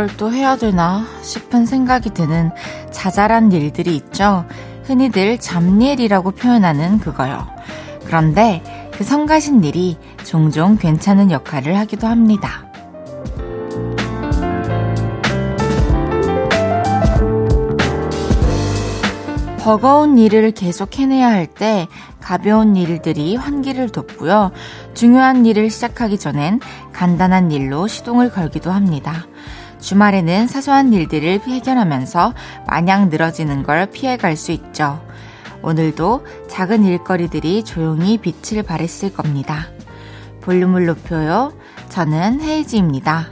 이걸 또 해야 되나 싶은 생각이 드는 자잘한 일들이 있죠. 흔히들 잡일이라고 표현하는 그거요. 그런데 그 성가신 일이 종종 괜찮은 역할을 하기도 합니다. 버거운 일을 계속 해내야 할 때 가벼운 일들이 환기를 돋고요. 중요한 일을 시작하기 전엔 간단한 일로 시동을 걸기도 합니다. 주말에는 사소한 일들을 해결하면서 마냥 늘어지는 걸 피해갈 수 있죠. 오늘도 작은 일거리들이 조용히 빛을 발했을 겁니다. 볼륨을 높여요. 저는 헤이지입니다.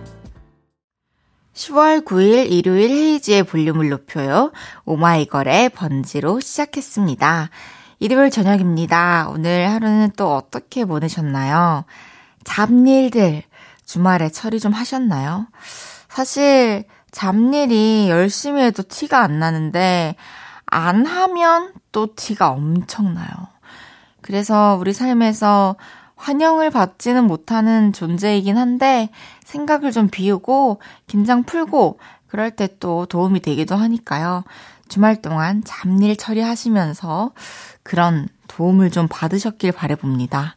10월 9일 일요일 헤이지의 볼륨을 높여요. 오마이걸의 번지로 시작했습니다. 일요일 저녁입니다. 오늘 하루는 또 어떻게 보내셨나요? 잡일들 주말에 처리 좀 하셨나요? 사실 잡일이 열심히 해도 티가 안 나는데 안 하면 또 티가 엄청 나요. 그래서 우리 삶에서 환영을 받지는 못하는 존재이긴 한데 생각을 좀 비우고 긴장 풀고 그럴 때 또 도움이 되기도 하니까요. 주말 동안 잡일 처리하시면서 그런 도움을 좀 받으셨길 바래봅니다.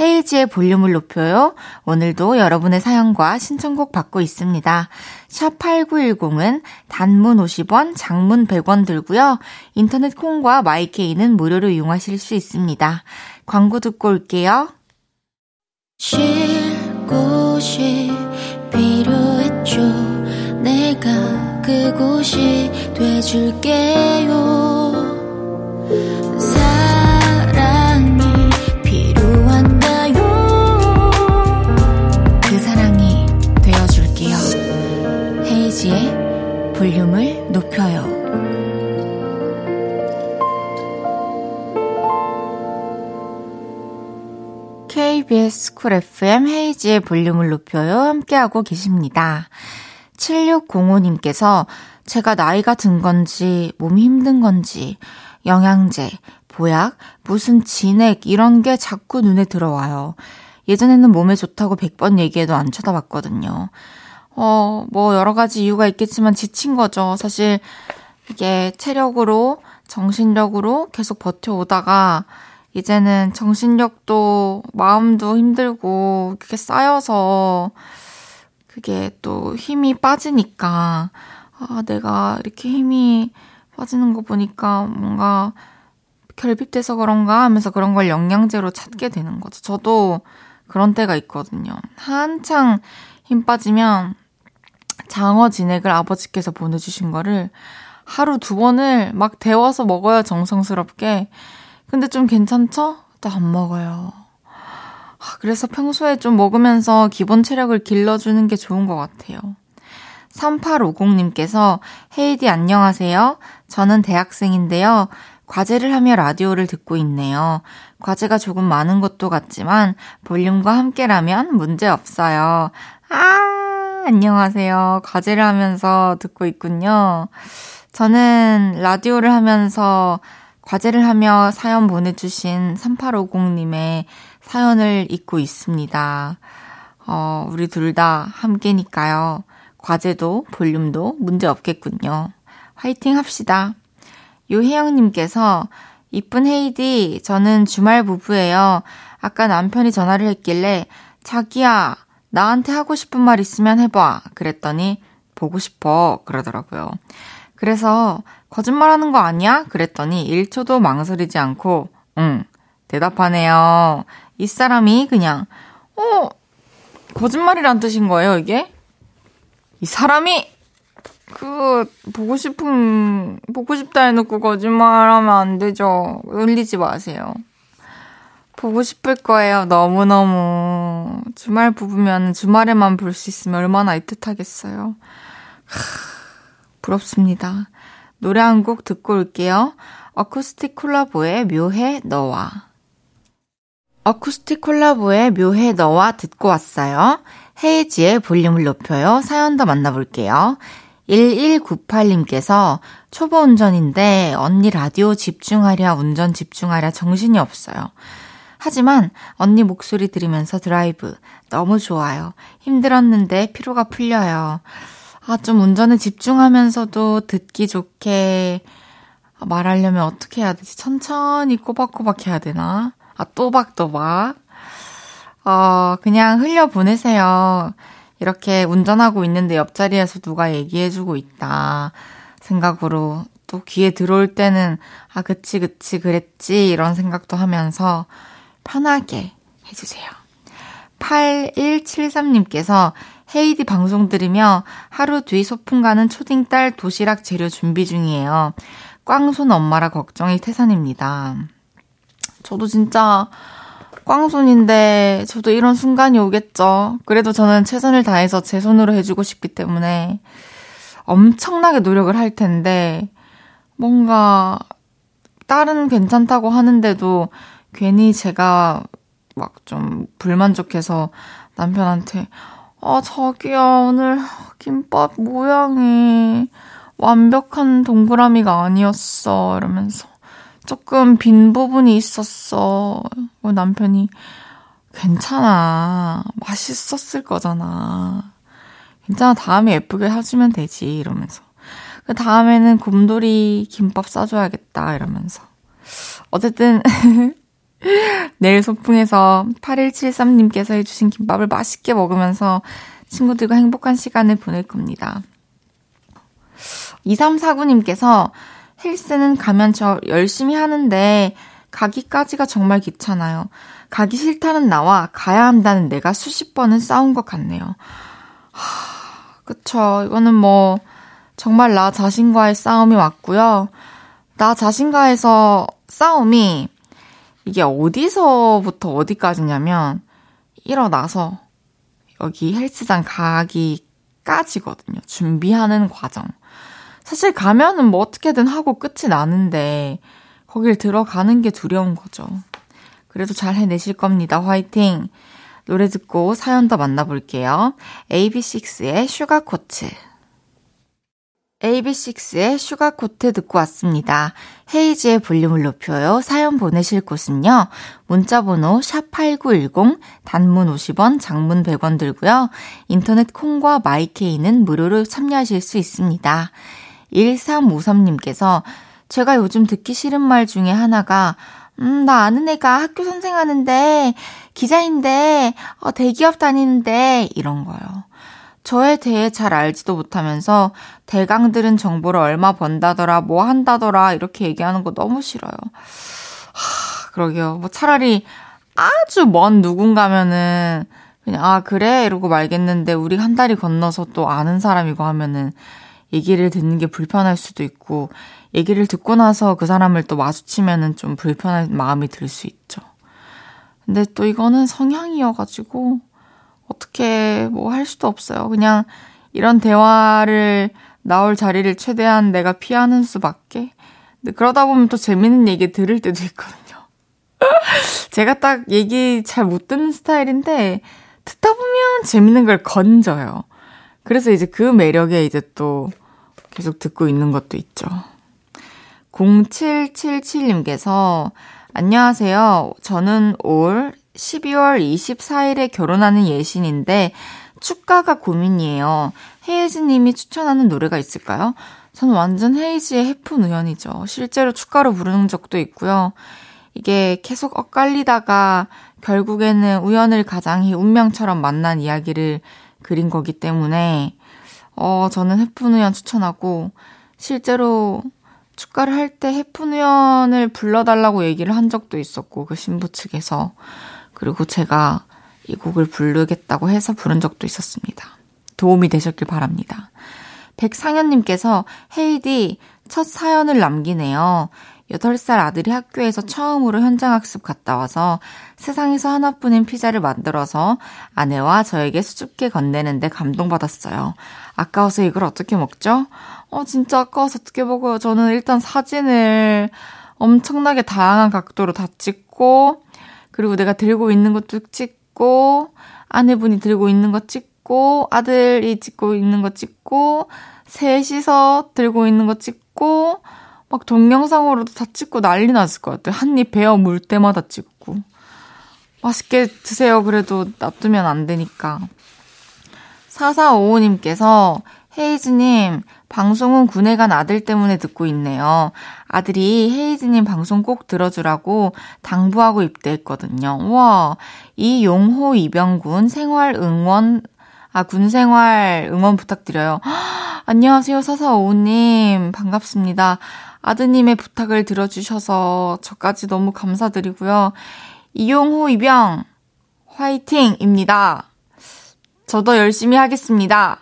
헤이지의 볼륨을 높여요. 오늘도 여러분의 사연과 신청곡 받고 있습니다. 샵 8910은 단문 50원, 장문 100원 들고요. 인터넷 콩과 마이케이는 무료로 이용하실 수 있습니다. 광고 듣고 올게요. 쉴 곳이 필요했죠. 내가 그곳이 돼줄게요. 헤이지의 볼륨을 높여요. KBS 쿨 FM 헤이지의 볼륨을 높여요. 함께하고 계십니다. 7605님께서 제가 나이가 든 건지, 몸이 힘든 건지, 영양제, 보약, 무슨 진액, 이런 게 자꾸 눈에 들어와요. 예전에는 몸에 좋다고 100번 얘기해도 안 쳐다봤거든요. 어, 뭐 여러 가지 이유가 있겠지만 지친 거죠. 사실 이게 체력으로, 정신력으로 계속 버텨오다가 이제는 정신력도 마음도 힘들고 그게 쌓여서 그게 또 힘이 빠지니까 아, 내가 이렇게 힘이 빠지는 거 보니까 뭔가 결핍돼서 그런가 하면서 그런 걸 영양제로 찾게 되는 거죠. 저도 그런 때가 있거든요. 한창 힘 빠지면 장어 진액을 아버지께서 보내주신 거를 하루 두 번을 막 데워서 먹어야 정성스럽게 근데 좀 괜찮죠? 또 안 먹어요. 아, 그래서 평소에 좀 먹으면서 기본 체력을 길러주는 게 좋은 것 같아요. 3850님께서 헤이디 안녕하세요. 저는 대학생인데요. 과제를 하며 라디오를 듣고 있네요. 과제가 조금 많은 것도 같지만 볼륨과 함께라면 문제 없어요. 아, 안녕하세요. 과제를 하면서 듣고 있군요. 저는 라디오를 하면서 과제를 하며 사연 보내주신 3850님의 사연을 읽고 있습니다. 어, 우리 둘 다 함께니까요. 과제도 볼륨도 문제 없겠군요. 화이팅 합시다. 요혜영님께서 이쁜 헤이디, 저는 주말 부부예요. 아까 남편이 전화를 했길래 자기야, 나한테 하고 싶은 말 있으면 해봐. 그랬더니 보고 싶어. 그러더라고요. 그래서 거짓말하는 거 아니야? 그랬더니 1초도 망설이지 않고 응 대답하네요. 이 사람이 그냥 어 거짓말이란 뜻인 거예요 이게? 이 사람이 그 보고 싶은 보고 싶다 해놓고 거짓말하면 안 되죠. 울리지 마세요. 보고 싶을 거예요. 너무너무. 주말 부부면 주말에만 볼 수 있으면 얼마나 애틋하겠어요. 하, 부럽습니다. 노래 한 곡 듣고 올게요. 어쿠스틱 콜라보의 묘해 너와. 어쿠스틱 콜라보의 묘해 너와 듣고 왔어요. 헤이지의 볼륨을 높여요. 사연 더 만나볼게요. 1198님께서 초보 운전인데 언니 라디오 집중하랴 운전 집중하랴 정신이 없어요. 하지만 언니 목소리 들으면서 드라이브 너무 좋아요. 힘들었는데 피로가 풀려요. 아, 좀 운전에 집중하면서도 듣기 좋게 말하려면 어떻게 해야 되지? 천천히 꼬박꼬박 해야 되나? 아, 또박또박. 어, 그냥 흘려보내세요. 이렇게 운전하고 있는데 옆자리에서 누가 얘기해주고 있다. 생각으로 또 귀에 들어올 때는, 아, 그치, 그치, 그랬지. 이런 생각도 하면서 편하게 해주세요. 8173님께서 헤이디 방송 들으며 하루 뒤 소풍 가는 초딩 딸 도시락 재료 준비 중이에요. 꽝손 엄마라 걱정이 태산입니다. 저도 진짜 꽝손인데 저도 이런 순간이 오겠죠. 그래도 저는 최선을 다해서 제 손으로 해주고 싶기 때문에 엄청나게 노력을 할 텐데 뭔가 딸은 괜찮다고 하는데도 괜히 제가 막 좀 불만족해서 남편한테 아 자기야 오늘 김밥 모양이 완벽한 동그라미가 아니었어 이러면서 조금 빈 부분이 있었어. 남편이 괜찮아. 맛있었을 거잖아. 괜찮아. 다음에 예쁘게 해주면 되지. 이러면서. 그 다음에는 곰돌이 김밥 싸줘야겠다. 이러면서. 어쨌든, 내일 소풍에서 8173님께서 해주신 김밥을 맛있게 먹으면서 친구들과 행복한 시간을 보낼 겁니다. 2349님께서 헬스는 가면 저 열심히 하는데 가기까지가 정말 귀찮아요. 가기 싫다는 나와 가야 한다는 내가 수십 번은 싸운 것 같네요. 하, 그쵸. 이거는 뭐, 정말 나 자신과의 싸움이 왔고요. 나 자신과에서 싸움이 이게 어디서부터 어디까지냐면 일어나서 여기 헬스장 가기까지거든요. 준비하는 과정. 사실 가면은 뭐 어떻게든 하고 끝이 나는데 거길 들어가는 게 두려운 거죠. 그래도 잘 해내실 겁니다. 화이팅! 노래 듣고 사연 더 만나볼게요. AB6IX의 Sugarcoat. AB6IX의 Sugarcoat 듣고 왔습니다. 헤이즈의 볼륨을 높여요. 사연 보내실 곳은요. 문자번호 샵8910, 단문 50원, 장문 100원 들고요. 인터넷 콩과 마이케이는 무료로 참여하실 수 있습니다. 1353님께서 제가 요즘 듣기 싫은 말 중에 하나가 음, 나 아는 애가 학교 선생하는데, 기자인데, 어, 대기업 다니는데, 이런 거요. 저에 대해 잘 알지도 못하면서 대강들은 정보를 얼마 번다더라, 뭐 한다더라, 이렇게 얘기하는 거 너무 싫어요. 하, 그러게요. 뭐 차라리 아주 먼 누군가면은, 그냥, 아, 그래? 이러고 말겠는데, 우리 한 달이 건너서 또 아는 사람이고 하면은, 얘기를 듣는 게 불편할 수도 있고, 얘기를 듣고 나서 그 사람을 또 마주치면은 좀 불편한 마음이 들 수 있죠. 근데 또 이거는 성향이어가지고, 어떻게 뭐 할 수도 없어요. 그냥 이런 대화를 나올 자리를 최대한 내가 피하는 수밖에. 근데 그러다 보면 또 재밌는 얘기 들을 때도 있거든요. 제가 딱 얘기 잘 못 듣는 스타일인데, 듣다 보면 재밌는 걸 건져요. 그래서 이제 그 매력에 이제 또 계속 듣고 있는 것도 있죠. 0777님께서 안녕하세요. 저는 올 12월 24일에 결혼하는 예신인데 축가가 고민이에요. 헤이즈 님이 추천하는 노래가 있을까요? 저는 완전 헤이즈의 해픈 우연이죠. 실제로 축가로 부르는 적도 있고요. 이게 계속 엇갈리다가 결국에는 우연을 가장히 운명처럼 만난 이야기를 그린 거기 때문에 어, 저는 해프누연 추천하고, 실제로 축가를 할 때 해프누연을 불러달라고 얘기를 한 적도 있었고, 그 신부 측에서. 그리고 제가 이 곡을 부르겠다고 해서 부른 적도 있었습니다. 도움이 되셨길 바랍니다. 백상현님께서 헤이디 첫 사연을 남기네요. 8살 아들이 학교에서 처음으로 현장학습 갔다 와서 세상에서 하나뿐인 피자를 만들어서 아내와 저에게 수줍게 건네는데 감동받았어요. 아까워서 이걸 어떻게 먹죠? 어, 진짜 아까워서 어떻게 먹어요? 저는 일단 사진을 엄청나게 다양한 각도로 다 찍고, 그리고 내가 들고 있는 것도 찍고, 아내분이 들고 있는 거 찍고, 아들이 찍고 있는 거 찍고, 셋이서 들고 있는 거 찍고, 막 동영상으로도 다 찍고 난리 났을 것 같아요. 한 입 베어 물 때마다 찍고. 맛있게 드세요. 그래도 놔두면 안 되니까. 4455님께서 헤이즈님, 방송은 군에 간 아들 때문에 듣고 있네요. 아들이 헤이즈님 방송 꼭 들어주라고 당부하고 입대했거든요. 와, 이 용호 이병군 생활 응원, 아, 군 생활 응원 부탁드려요. 안녕하세요, 사사오우님. 반갑습니다. 아드님의 부탁을 들어주셔서 저까지 너무 감사드리고요. 이용호 이병, 화이팅입니다. 저도 열심히 하겠습니다.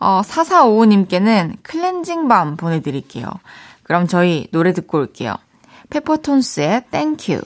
어, 4455님께는 클렌징 밤 보내드릴게요. 그럼 저희 노래 듣고 올게요. 페퍼톤스의 땡큐.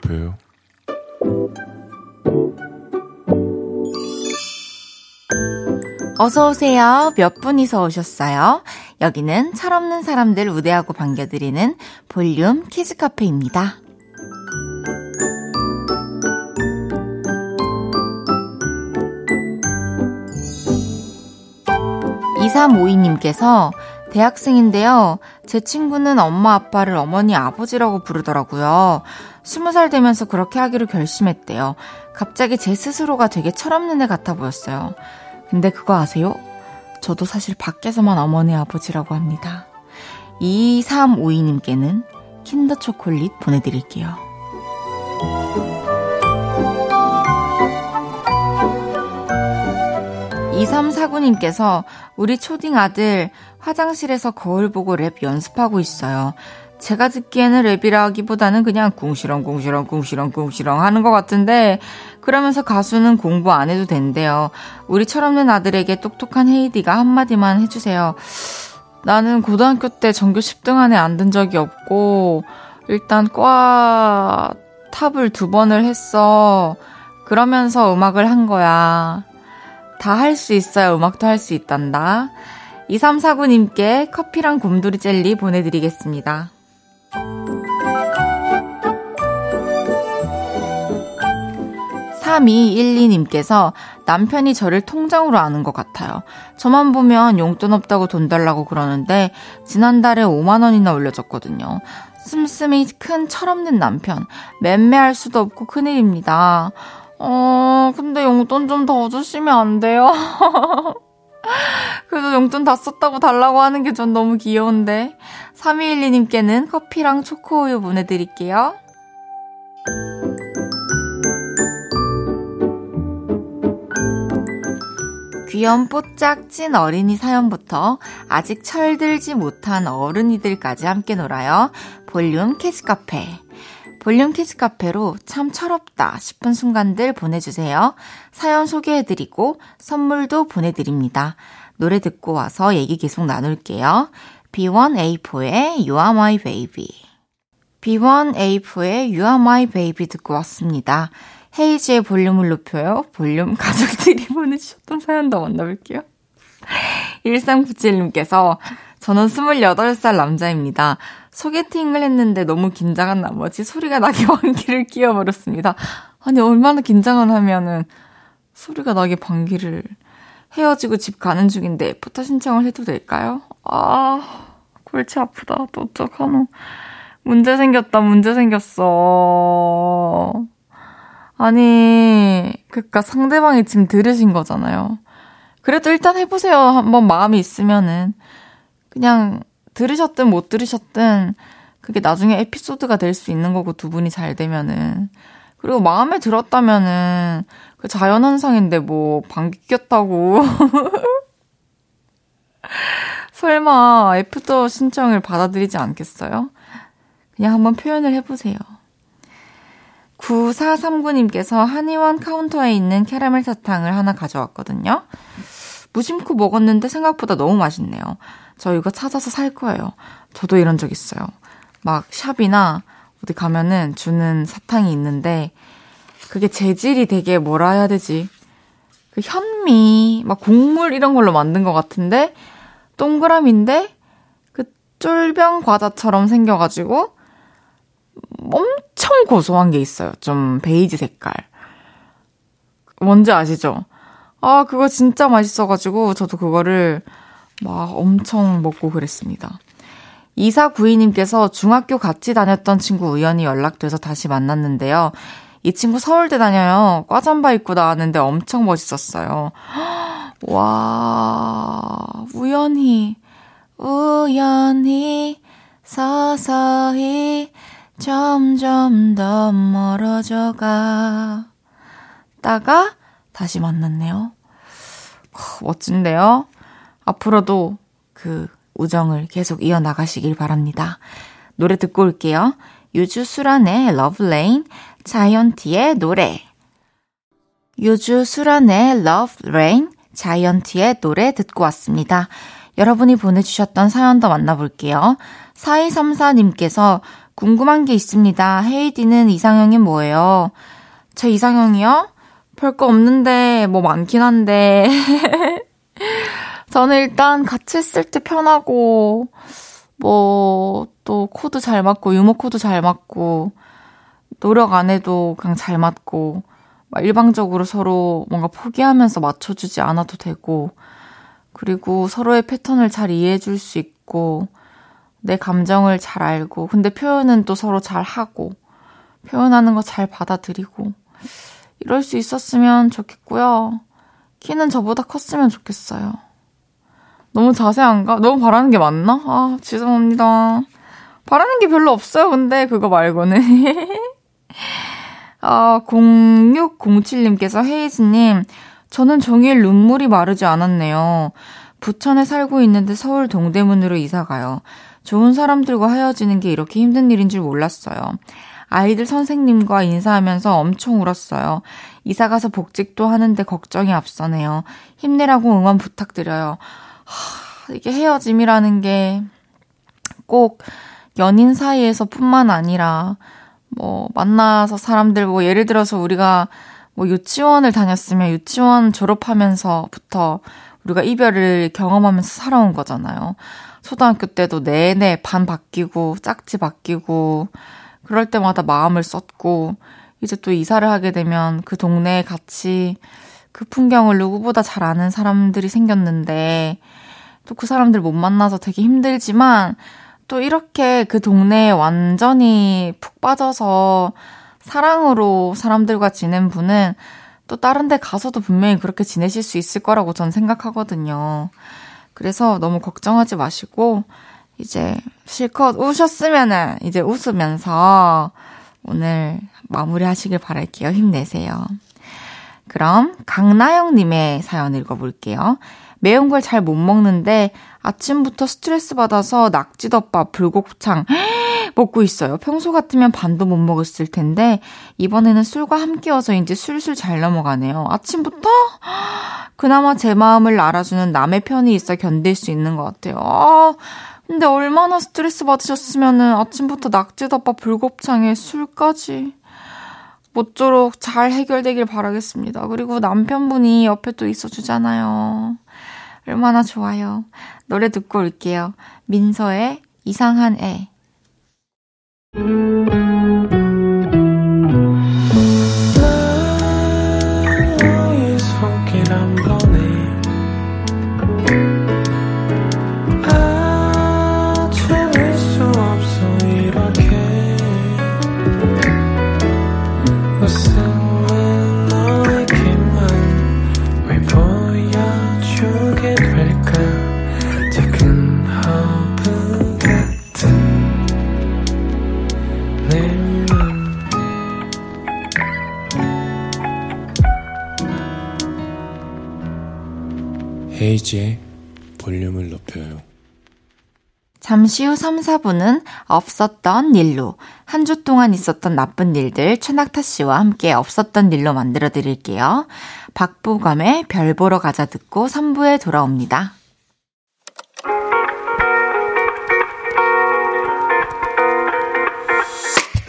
볼륨을 높여요. 어서 오세요. 몇 분이서 오셨어요? 여기는 철없는 사람들 우대하고 반겨드리는 볼륨 키즈 카페입니다. 2352님께서 대학생인데요. 제 친구는 엄마 아빠를 어머니 아버지라고 부르더라고요. 스무 살 되면서 그렇게 하기로 결심했대요. 갑자기 제 스스로가 되게 철없는 애 같아 보였어요. 근데 그거 아세요? 저도 사실 밖에서만 어머니 아버지라고 합니다. 2352님께는 킨더 초콜릿 보내드릴게요. 2349님께서 우리 초딩 아들 화장실에서 거울 보고 랩 연습하고 있어요. 제가 듣기에는 랩이라기보다는 그냥 궁시렁 궁시렁 궁시렁 궁시렁 하는 것 같은데 그러면서 가수는 공부 안 해도 된대요. 우리 철없는 아들에게 똑똑한 헤이디가 한마디만 해주세요. 나는 고등학교 때 전교 10등 안에 안 든 적이 없고 일단 과 탑을 두 번을 했어. 그러면서 음악을 한 거야. 다 할 수 있어야 음악도 할 수 있단다. 2349님께 커피랑 곰돌이 젤리 보내드리겠습니다. 3212님께서 남편이 저를 통장으로 아는 것 같아요. 저만 보면 용돈 없다고 돈 달라고 그러는데 지난달에 5만 원이나 올려줬거든요. 씀씀이 큰 철없는 남편. 맴매할 수도 없고 큰일입니다. 어, 근데 용돈 좀 더 주시면 안 돼요? 그래도 용돈 다 썼다고 달라고 하는 게 전 너무 귀여운데. 3212님께는 커피랑 초코우유 보내드릴게요. 귀염 뽀짝 찐 어린이 사연부터 아직 철들지 못한 어른이들까지 함께 놀아요. 볼륨 키즈 카페. 볼륨 키즈 카페로 참 철없다 싶은 순간들 보내주세요. 사연 소개해드리고 선물도 보내드립니다. 노래 듣고 와서 얘기 계속 나눌게요. B1A4의 You Are My Baby. B1A4의 You Are My Baby 듣고 왔습니다. 헤이즈의 볼륨을 높여요. 볼륨 가족들이 보내주셨던 사연도 만나볼게요. 1397님께서 저는 28살 남자입니다. 소개팅을 했는데 너무 긴장한 나머지 소리가 나게 방귀를 끼워버렸습니다. 아니, 얼마나 긴장을 하면은 소리가 나게 방귀를 헤어지고 집 가는 중인데 포터 신청을 해도 될까요? 아, 골치 아프다. 또 어떡하노. 문제 생겼다, 문제 생겼어. 아니, 그니까 상대방이 지금 들으신 거잖아요. 그래도 일단 해보세요. 한번 마음이 있으면은. 그냥 들으셨든 못 들으셨든 그게 나중에 에피소드가 될 수 있는 거고 두 분이 잘 되면은 그리고 마음에 들었다면은 그 자연 현상인데 뭐 방귀 꼈다고 설마 애프터 신청을 받아들이지 않겠어요? 그냥 한번 표현을 해보세요. 9439님께서 한의원 카운터에 있는 캐러멜 사탕을 하나 가져왔거든요. 무심코 먹었는데 생각보다 너무 맛있네요. 저 이거 찾아서 살 거예요. 저도 이런 적 있어요. 막 샵이나 어디 가면은 주는 사탕이 있는데 그게 재질이 되게 뭐라 해야 되지? 그 현미, 막 곡물 이런 걸로 만든 것 같은데 동그라미인데 그 쫄병 과자처럼 생겨가지고 엄청 고소한 게 있어요. 좀 베이지 색깔. 뭔지 아시죠? 아, 그거 진짜 맛있어가지고 저도 그거를 막 엄청 먹고 그랬습니다. 이사 구이님께서 중학교 같이 다녔던 친구 우연히 연락돼서 다시 만났는데요. 이 친구 서울대 다녀요. 과잠바 입고 나왔는데 엄청 멋있었어요. 와, 우연히, 우연히, 서서히, 점점 더 멀어져 가. 다가 다시 만났네요. 멋진데요? 앞으로도 그 우정을 계속 이어나가시길 바랍니다. 노래 듣고 올게요. 유주 수란의 Love Rain, 자이언티의 노래. 유주 수란의 Love Rain, 자이언티의 노래 듣고 왔습니다. 여러분이 보내주셨던 사연 더 만나볼게요. 4234님께서 궁금한 게 있습니다. 헤이디는 이상형이 뭐예요? 제 이상형이요? 별거 없는데, 뭐 많긴 한데. 저는 일단 같이 있을 때 편하고, 뭐, 또 코드 잘 맞고, 유머 코드 잘 맞고, 노력 안 해도 그냥 잘 맞고, 일방적으로 서로 뭔가 포기하면서 맞춰주지 않아도 되고, 그리고 서로의 패턴을 잘 이해해 줄 수 있고, 내 감정을 잘 알고, 근데 표현은 또 서로 잘 하고, 표현하는 거 잘 받아들이고, 이럴 수 있었으면 좋겠고요. 키는 저보다 컸으면 좋겠어요. 너무 자세한가? 너무 바라는 게 맞나? 아, 죄송합니다. 바라는 게 별로 없어요, 근데 그거 말고는. 아, 0607님께서 헤이즈님, 저는 종일 눈물이 마르지 않았네요. 부천에 살고 있는데 서울 동대문으로 이사 가요. 좋은 사람들과 헤어지는 게 이렇게 힘든 일인 줄 몰랐어요. 아이들 선생님과 인사하면서 엄청 울었어요. 이사 가서 복직도 하는데 걱정이 앞서네요. 힘내라고 응원 부탁드려요. 하, 이게 헤어짐이라는 게 꼭 연인 사이에서 뿐만 아니라 뭐 만나서 사람들 뭐 예를 들어서 우리가 뭐 유치원을 다녔으면 유치원 졸업하면서부터 우리가 이별을 경험하면서 살아온 거잖아요. 초등학교 때도 내내 반 바뀌고 짝지 바뀌고 그럴 때마다 마음을 썼고 이제 또 이사를 하게 되면 그 동네에 같이 그 풍경을 누구보다 잘 아는 사람들이 생겼는데 또 그 사람들 못 만나서 되게 힘들지만 또 이렇게 그 동네에 완전히 푹 빠져서 사랑으로 사람들과 지낸 분은 또 다른 데 가서도 분명히 그렇게 지내실 수 있을 거라고 전 생각하거든요. 그래서 너무 걱정하지 마시고 이제 실컷 우셨으면은 이제 웃으면서 오늘 마무리 하시길 바랄게요. 힘내세요. 그럼 강나영님의 사연 읽어볼게요. 매운 걸 잘 못 먹는데 아침부터 스트레스 받아서 낙지덮밥, 불곱창 먹고 있어요. 평소 같으면 반도 못 먹었을 텐데 이번에는 술과 함께여서인지 술술 잘 넘어가네요. 아침부터 그나마 제 마음을 알아주는 남의 편이 있어 견딜 수 있는 것 같아요. 아, 근데 얼마나 스트레스 받으셨으면은 아침부터 낙지덮밥, 불곱창에 술까지. 모쪼록 잘 해결되길 바라겠습니다. 그리고 남편분이 옆에 또 있어주잖아요. 얼마나 좋아요. 노래 듣고 올게요. 민서의 이상한 애. 헤이지의 볼륨을 높여요. 잠시 후 3, 4분은 없었던 일로 한 주 동안 있었던 나쁜 일들 최낙타 씨와 함께 없었던 일로 만들어 드릴게요. 박보감의 별 보러 가자 듣고 3부에 돌아옵니다.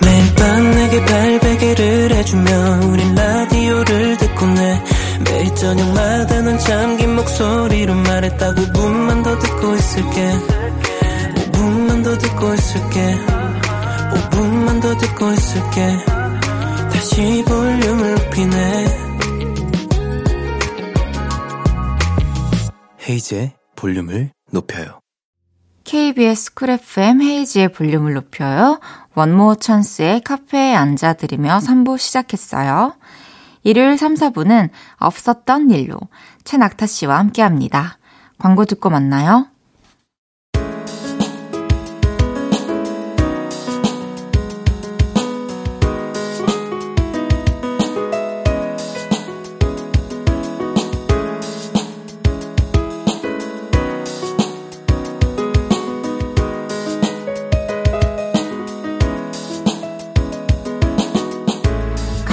매일 밤 내게 발베개를 해주며 우린 라디오를 듣고 내 매일 저녁마다 넌 잠긴 목소리로 말했다 5분만 더 듣고 있을게. 5분만 더 듣고 있을게. 5분만 더 듣고 있을게. 다시 볼륨을 높이네. 헤이즈의 볼륨을 높여요. KBS 쿨 FM 헤이즈의 볼륨을 높여요. 원모어 찬스의 카페에 앉아 들으며 3부 시작했어요. 일요일 3, 4부는 없었던 일로 최낙타 씨와 함께 합니다. 광고 듣고 만나요.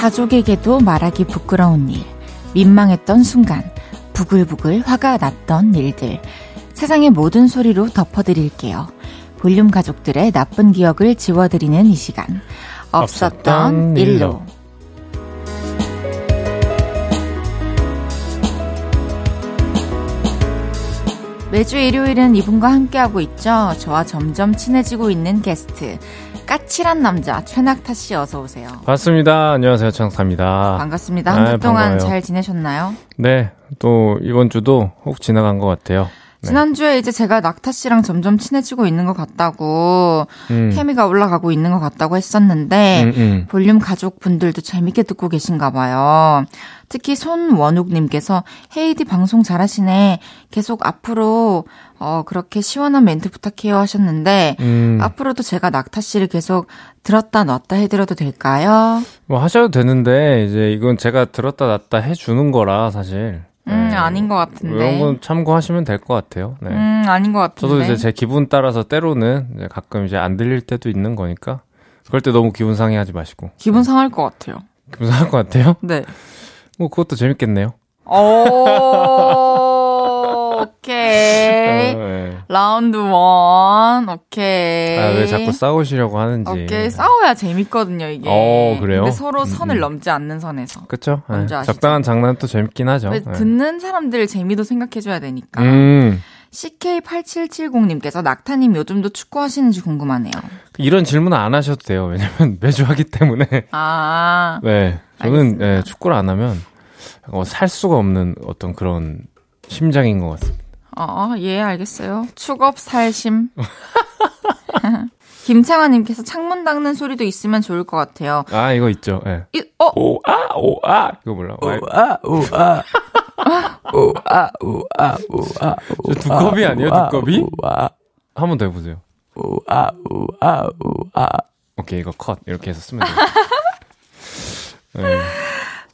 가족에게도 말하기 부끄러운 일, 민망했던 순간, 부글부글 화가 났던 일들, 세상의 모든 소리로 덮어드릴게요. 볼륨 가족들의 나쁜 기억을 지워드리는 이 시간. 없었던. 일로. 매주 일요일은 이분과 함께하고 있죠. 저와 점점 친해지고 있는 게스트. 까칠한 남자, 최낙타 씨 어서 오세요. 반갑습니다. 안녕하세요. 창사입니다. 반갑습니다. 한주 아, 동안 반가워요. 잘 지내셨나요? 네. 또 이번 주도 혹 지나간 것 같아요. 네. 지난주에 이제 제가 낙타 씨랑 점점 친해지고 있는 것 같다고, 음. 케미가 올라가고 있는 것 같다고 했었는데, 음, 음. 볼륨 가족분들도 재밌게 듣고 계신가 봐요. 특히 손원욱님께서 헤이디 방송 잘하시네. 계속 앞으로 어 그렇게 시원한 멘트 부탁해요 하셨는데 음. 앞으로도 제가 낙타 씨를 계속 들었다 놨다 해드려도 될까요? 뭐 하셔도 되는데 이제 이건 제가 들었다 놨다 해주는 거라 사실. 음 네. 아닌 것 같은데. 이런 건 참고하시면 될 것 같아요. 네. 음 아닌 것 같은데. 저도 이제 제 기분 따라서 때로는 이제 가끔 이제 안 들릴 때도 있는 거니까 그럴 때 너무 기분 상해하지 마시고. 기분 상할 것 같아요. 기분 상할 것 같아요? 네. 뭐 그것도 재밌겠네요. 오 오케이. 어, 네. 라운드 원 오케이. 아, 왜 자꾸 싸우시려고 하는지. 오케이 싸워야 재밌거든요 이게. 어, 그래요? 근데 서로 음, 선을 음. 넘지 않는 선에서. 그쵸? 네. 적당한 장난도 재밌긴 하죠. 왜 네. 듣는 사람들 재미도 생각해줘야 되니까. 음. CK8770님께서 낙타님 요즘도 축구 하시는지 궁금하네요. 이런 질문은 안 하셔도 돼요. 왜냐면 매주 하기 때문에. 아, 네. 저는. 예, 축구를 안 하면 어, 살 수가 없는 어떤 그런 심장인 것 같습니다. 어, 예, 알겠어요. 축업 살심. 김창아님께서 창문 닦는 소리도 있으면 좋을 것 같아요. 아, 이거 있죠. 예. 이, 어, 오 아 오 아 이거 몰라. 와, 우아 우아 우아 우아 우아 저 두꺼비 아니에요? 두꺼비? 우아 한 번 더 해보세요. 우아 우아 우아 오케이 이거 컷 이렇게 해서 쓰면 돼요. 네.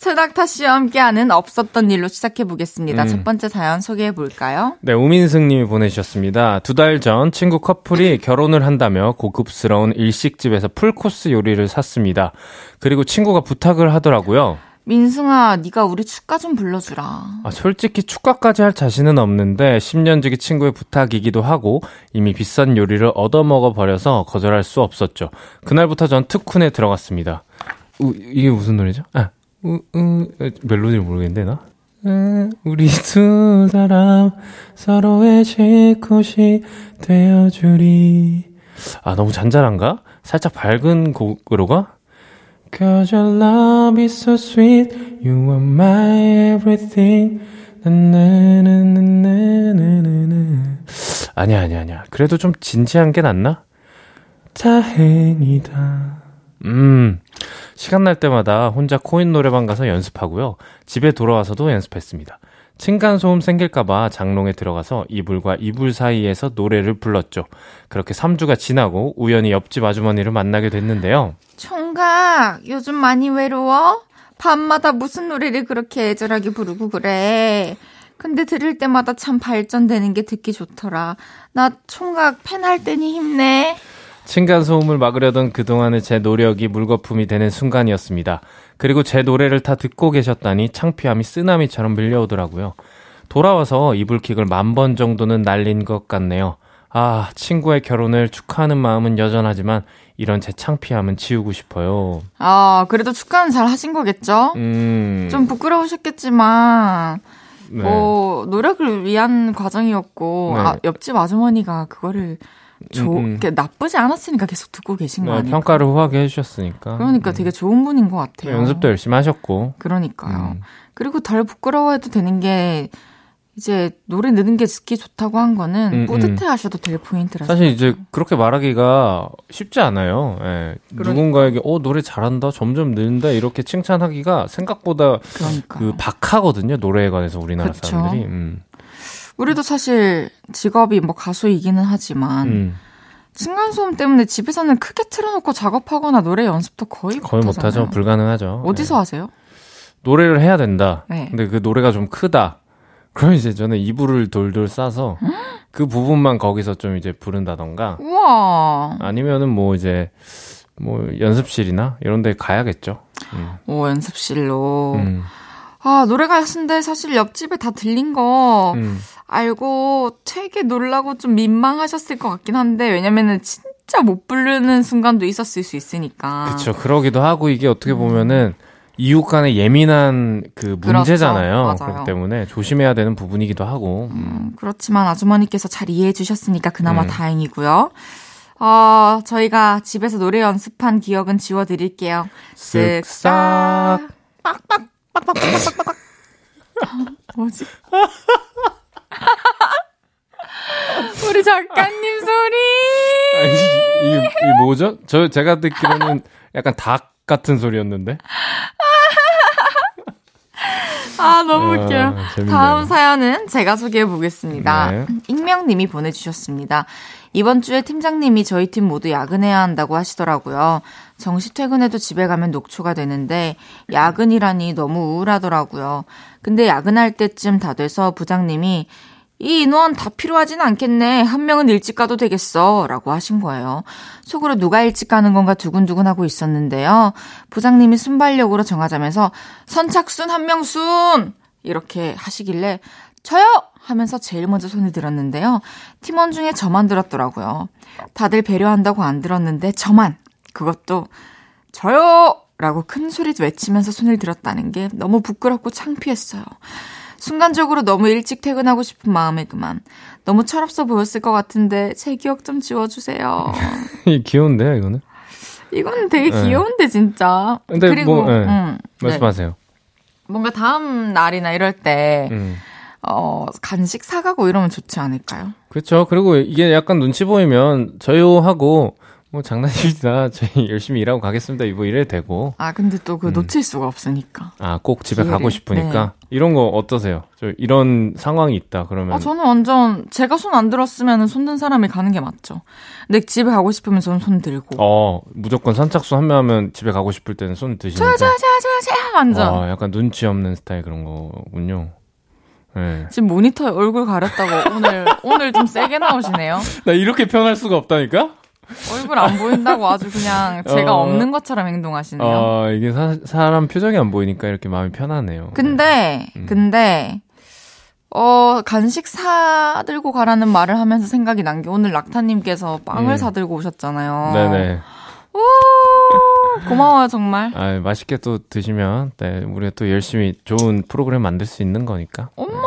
최낙타 씨와 함께하는 없었던 일로 시작해 보겠습니다. 음. 첫 번째 사연 소개해 볼까요? 네, 우민승 님이 보내주셨습니다. 두 달 전 친구 커플이 결혼을 한다며 고급스러운 일식집에서 풀코스 요리를 샀습니다. 그리고 친구가 부탁을 하더라고요. 민승아, 네가 우리 축가 좀 불러주라. 아, 솔직히 축가까지 할 자신은 없는데 10년지기 친구의 부탁이기도 하고 이미 비싼 요리를 얻어먹어 버려서 거절할 수 없었죠. 그날부터 전 특훈에 들어갔습니다. 우, 이게 무슨 노래죠? 아, 우, 우, 멜로디를 모르겠는데 나? 음, 우리 두 사람 서로의 쉴곳이 되어주리. 아, 너무 잔잔한가? 살짝 밝은 곡으로 가? Cause your love is so sweet, you are my everything. 나나나나나나나. 아니야, 아니야, 아니야. 그래도 좀 진지한 게 낫나? 다행이다. 음, 시간 날 때마다 혼자 코인 노래방 가서 연습하고요. 집에 돌아와서도 연습했습니다. 층간소음 생길까봐 장롱에 들어가서 이불과 이불 사이에서 노래를 불렀죠. 그렇게 3주가 지나고 우연히 옆집 아주머니를 만나게 됐는데요. 총각, 요즘 많이 외로워? 밤마다 무슨 노래를 그렇게 애절하게 부르고 그래? 근데 들을 때마다 참 발전되는 게 듣기 좋더라. 나 총각 팬 할 때니 힘내. 층간소음을 막으려던 그동안의 제 노력이 물거품이 되는 순간이었습니다. 그리고 제 노래를 다 듣고 계셨다니 창피함이 쓰나미처럼 밀려오더라고요. 돌아와서 이불킥을 만 번 정도는 날린 것 같네요. 아, 친구의 결혼을 축하하는 마음은 여전하지만 이런 제 창피함은 지우고 싶어요. 아, 그래도 축하는 잘 하신 거겠죠? 음. 좀 부끄러우셨겠지만, 네. 뭐, 노력을 위한 과정이었고, 네. 아, 옆집 아주머니가 그거를 조, 음, 음. 나쁘지 않았으니까 계속 듣고 계신 거 네, 아니에요? 평가를 후하게 해주셨으니까. 그러니까 음. 되게 좋은 분인 것 같아요. 연습도 열심히 하셨고. 그러니까요. 음. 그리고 덜 부끄러워해도 되는 게 이제 노래 느는 게 듣기 좋다고 한 거는 음, 뿌듯해 하셔도 될 포인트라서. 사실 이제 그렇게 말하기가 쉽지 않아요. 예. 그러니까. 누군가에게 어 노래 잘한다, 점점 는다 이렇게 칭찬하기가 생각보다 그러니까. 그 박하거든요. 노래에 관해서 우리나라 그쵸. 사람들이. 음. 우리도 사실 직업이 뭐 가수이기는 하지만 음. 층간소음 때문에 집에서는 크게 틀어놓고 작업하거나 노래 연습도 거의 거의 못하잖아요. 못하죠. 불가능하죠. 어디서 예. 하세요? 노래를 해야 된다. 네. 근데 그 노래가 좀 크다. 그럼 이제 저는 이불을 돌돌 싸서 그 부분만 거기서 좀 이제 부른다던가 우와. 아니면은 뭐 이제 뭐 연습실이나 이런 데 가야겠죠. 음. 오 연습실로. 음. 아 노래가 근데 사실 옆집에 다 들린 거 음. 알고 되게 놀라고 좀 민망하셨을 것 같긴 한데 왜냐면은 진짜 못 부르는 순간도 있었을 수 있으니까. 그렇죠. 그러기도 하고 이게 어떻게 보면은 이웃 간의 예민한 그 그렇죠. 문제잖아요. 맞아요. 그렇기 때문에 조심해야 되는 부분이기도 하고. 음. 음, 그렇지만 아주머니께서 잘 이해해 주셨으니까 그나마 음. 다행이고요. 어, 저희가 집에서 노래 연습한 기억은 지워드릴게요. 쓱싹. 빡빡, 빡빡 빡빡 빡빡. 뭐지? 우리 작가님 소리! 아니, 이게, 이게 뭐죠? 저 제가 듣기로는 약간 닭 같은 소리였는데. 아, 너무 아, 웃겨요. 재밌네요. 다음 사연은 제가 소개해 보겠습니다. 네. 익명님이 보내주셨습니다. 이번 주에 팀장님이 저희 팀 모두 야근해야 한다고 하시더라고요. 정시 퇴근해도 집에 가면 녹초가 되는데 야근이라니 너무 우울하더라고요. 근데 야근할 때쯤 다 돼서 부장님이 이 인원 다 필요하진 않겠네. 한 명은 일찍 가도 되겠어. 라고 하신 거예요. 속으로 누가 일찍 가는 건가 두근두근 하고 있었는데요. 부장님이 순발력으로 정하자면서 선착순 한 명 순! 이렇게 하시길래 저요! 하면서 제일 먼저 손을 들었는데요. 팀원 중에 저만 들었더라고요. 다들 배려한다고 안 들었는데 저만! 그것도 저요! 라고 큰 소리 외치면서 손을 들었다는 게 너무 부끄럽고 창피했어요. 순간적으로 너무 일찍 퇴근하고 싶은 마음에 그만. 너무 철없어 보였을 것 같은데 제 기억 좀 지워주세요. 이 귀여운데요, 이거는? 이건 되게 네. 귀여운데 진짜. 근데 그리고 뭐, 네. 음, 네. 말씀하세요. 뭔가 다음 날이나 이럴 때 음. 어, 간식 사가고 이러면 좋지 않을까요? 그렇죠. 그리고 이게 약간 눈치 보이면 저요 하고 뭐 장난입니다. 저희 열심히 일하고 가겠습니다. 뭐 이래도 되고. 아 근데 또그 음. 놓칠 수가 없으니까. 아, 꼭 집에 기회를. 가고 싶으니까. 이런 거 어떠세요? 저 이런 상황이 있다. 그러면 아 저는 완전 제가 손 안 들었으면 손든 사람이 가는 게 맞죠. 근데 집에 가고 싶으면 저는 손 들고. 어, 무조건 선착순 한 명 하면 집에 가고 싶을 때는 손 드시는 거. 자자자자자 완전. 와, 약간 눈치 없는 스타일 그런 거군요. 네. 지금 모니터에 얼굴 가렸다고 오늘 오늘 좀 세게 나오시네요. 나 이렇게 표현할 수가 없다니까? 얼굴 안 보인다고 아주 그냥 제가 어. 없는 것처럼 행동하시네요. 아, 이게 사, 사람 표정이 안 보이니까 이렇게 마음이 편하네요. 근데 음. 근데 어 간식 사들고 가라는 말을 하면서 생각이 난 게 오늘 락타님께서 빵을 음. 사들고 오셨잖아요. 네네. 오, 고마워요 정말. 아, 맛있게 또 드시면, 네, 우리가 또 열심히 좋은 프로그램 만들 수 있는 거니까. 엄마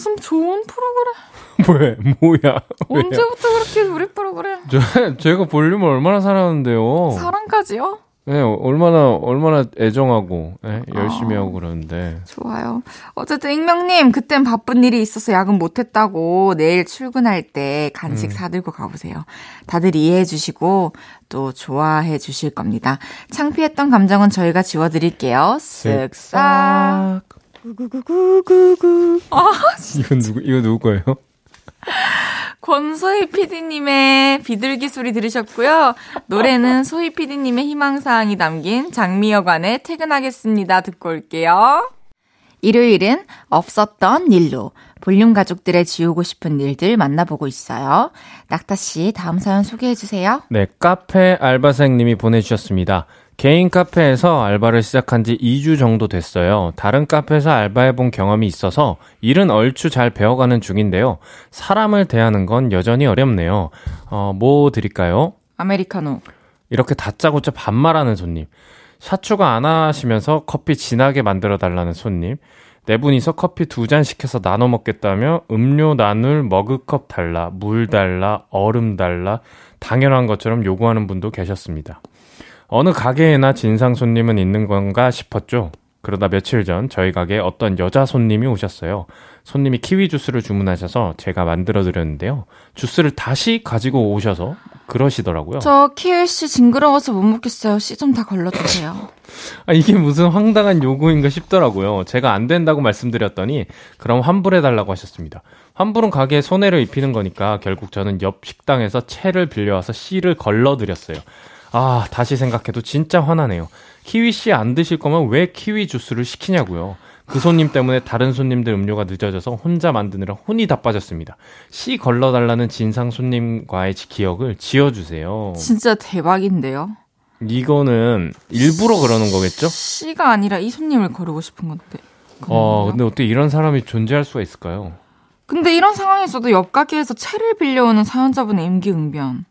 무슨 좋은 프로그램. 왜? 뭐야? 언제부터 그렇게 우리 프로그램 저, 제가 볼륨을 얼마나 사랑하는데요. 사랑까지요? 네, 얼마나, 얼마나 애정하고, 네, 열심히 아. 하고 그러는데. 좋아요. 어쨌든 익명님 그땐 바쁜 일이 있어서 야근 못했다고 내일 출근할 때 간식 음. 사들고 가보세요. 다들 이해해 주시고 또 좋아해 주실 겁니다. 창피했던 감정은 저희가 지워드릴게요. 쓱싹. 구구구구구구. 아, 이건 누구, 이거 누구 거예요? 권소희 PD님의 비둘기 소리 들으셨고요. 노래는 소희 PD님의 희망사항이 담긴 장미여관의 퇴근하겠습니다. 듣고 올게요. 일요일은 없었던 일로 볼륨 가족들의 지우고 싶은 일들 만나보고 있어요. 낙타 씨, 다음 사연 소개해 주세요. 네, 카페 알바생님이 보내주셨습니다. 개인 카페에서 알바를 시작한 지 2주 정도 됐어요. 다른 카페에서 알바해본 경험이 있어서 일은 얼추 잘 배워가는 중인데요. 사람을 대하는 건 여전히 어렵네요. 어, 뭐 드릴까요? 아메리카노. 이렇게 다짜고짜 반말하는 손님. 샷추가 안 하시면서 커피 진하게 만들어 달라는 손님. 네 분이서 커피 두 잔 시켜서 나눠 먹겠다며 음료 나눌 머그컵 달라, 물 달라, 얼음 달라, 당연한 것처럼 요구하는 분도 계셨습니다. 어느 가게에나 진상 손님은 있는 건가 싶었죠. 그러다 며칠 전 저희 가게에 어떤 여자 손님이 오셨어요. 손님이 키위 주스를 주문하셔서 제가 만들어 드렸는데요. 주스를 다시 가지고 오셔서 그러시더라고요. 저 키위 씨 징그러워서 못 먹겠어요. 씨 좀 다 걸러주세요. 아, 이게 무슨 황당한 요구인가 싶더라고요. 제가 안 된다고 말씀드렸더니 그럼 환불해 달라고 하셨습니다. 환불은 가게에 손해를 입히는 거니까 결국 저는 옆 식당에서 채를 빌려와서 씨를 걸러 드렸어요. 아, 다시 생각해도 진짜 화나네요. 키위 씨 안 드실 거면 왜 키위 주스를 시키냐고요. 그 손님 때문에 다른 손님들 음료가 늦어져서 혼자 만드느라 혼이 다 빠졌습니다. 씨 걸러달라는 진상 손님과의 기억을 지어주세요. 진짜 대박인데요. 이거는 일부러 그러는 거겠죠? 씨가 아니라 이 손님을 거르고 싶은 건데. 어, 근데 어떻게 이런 사람이 존재할 수가 있을까요? 근데 이런 상황에서도 옆 가게에서 채를 빌려오는 사연자분의 임기응변.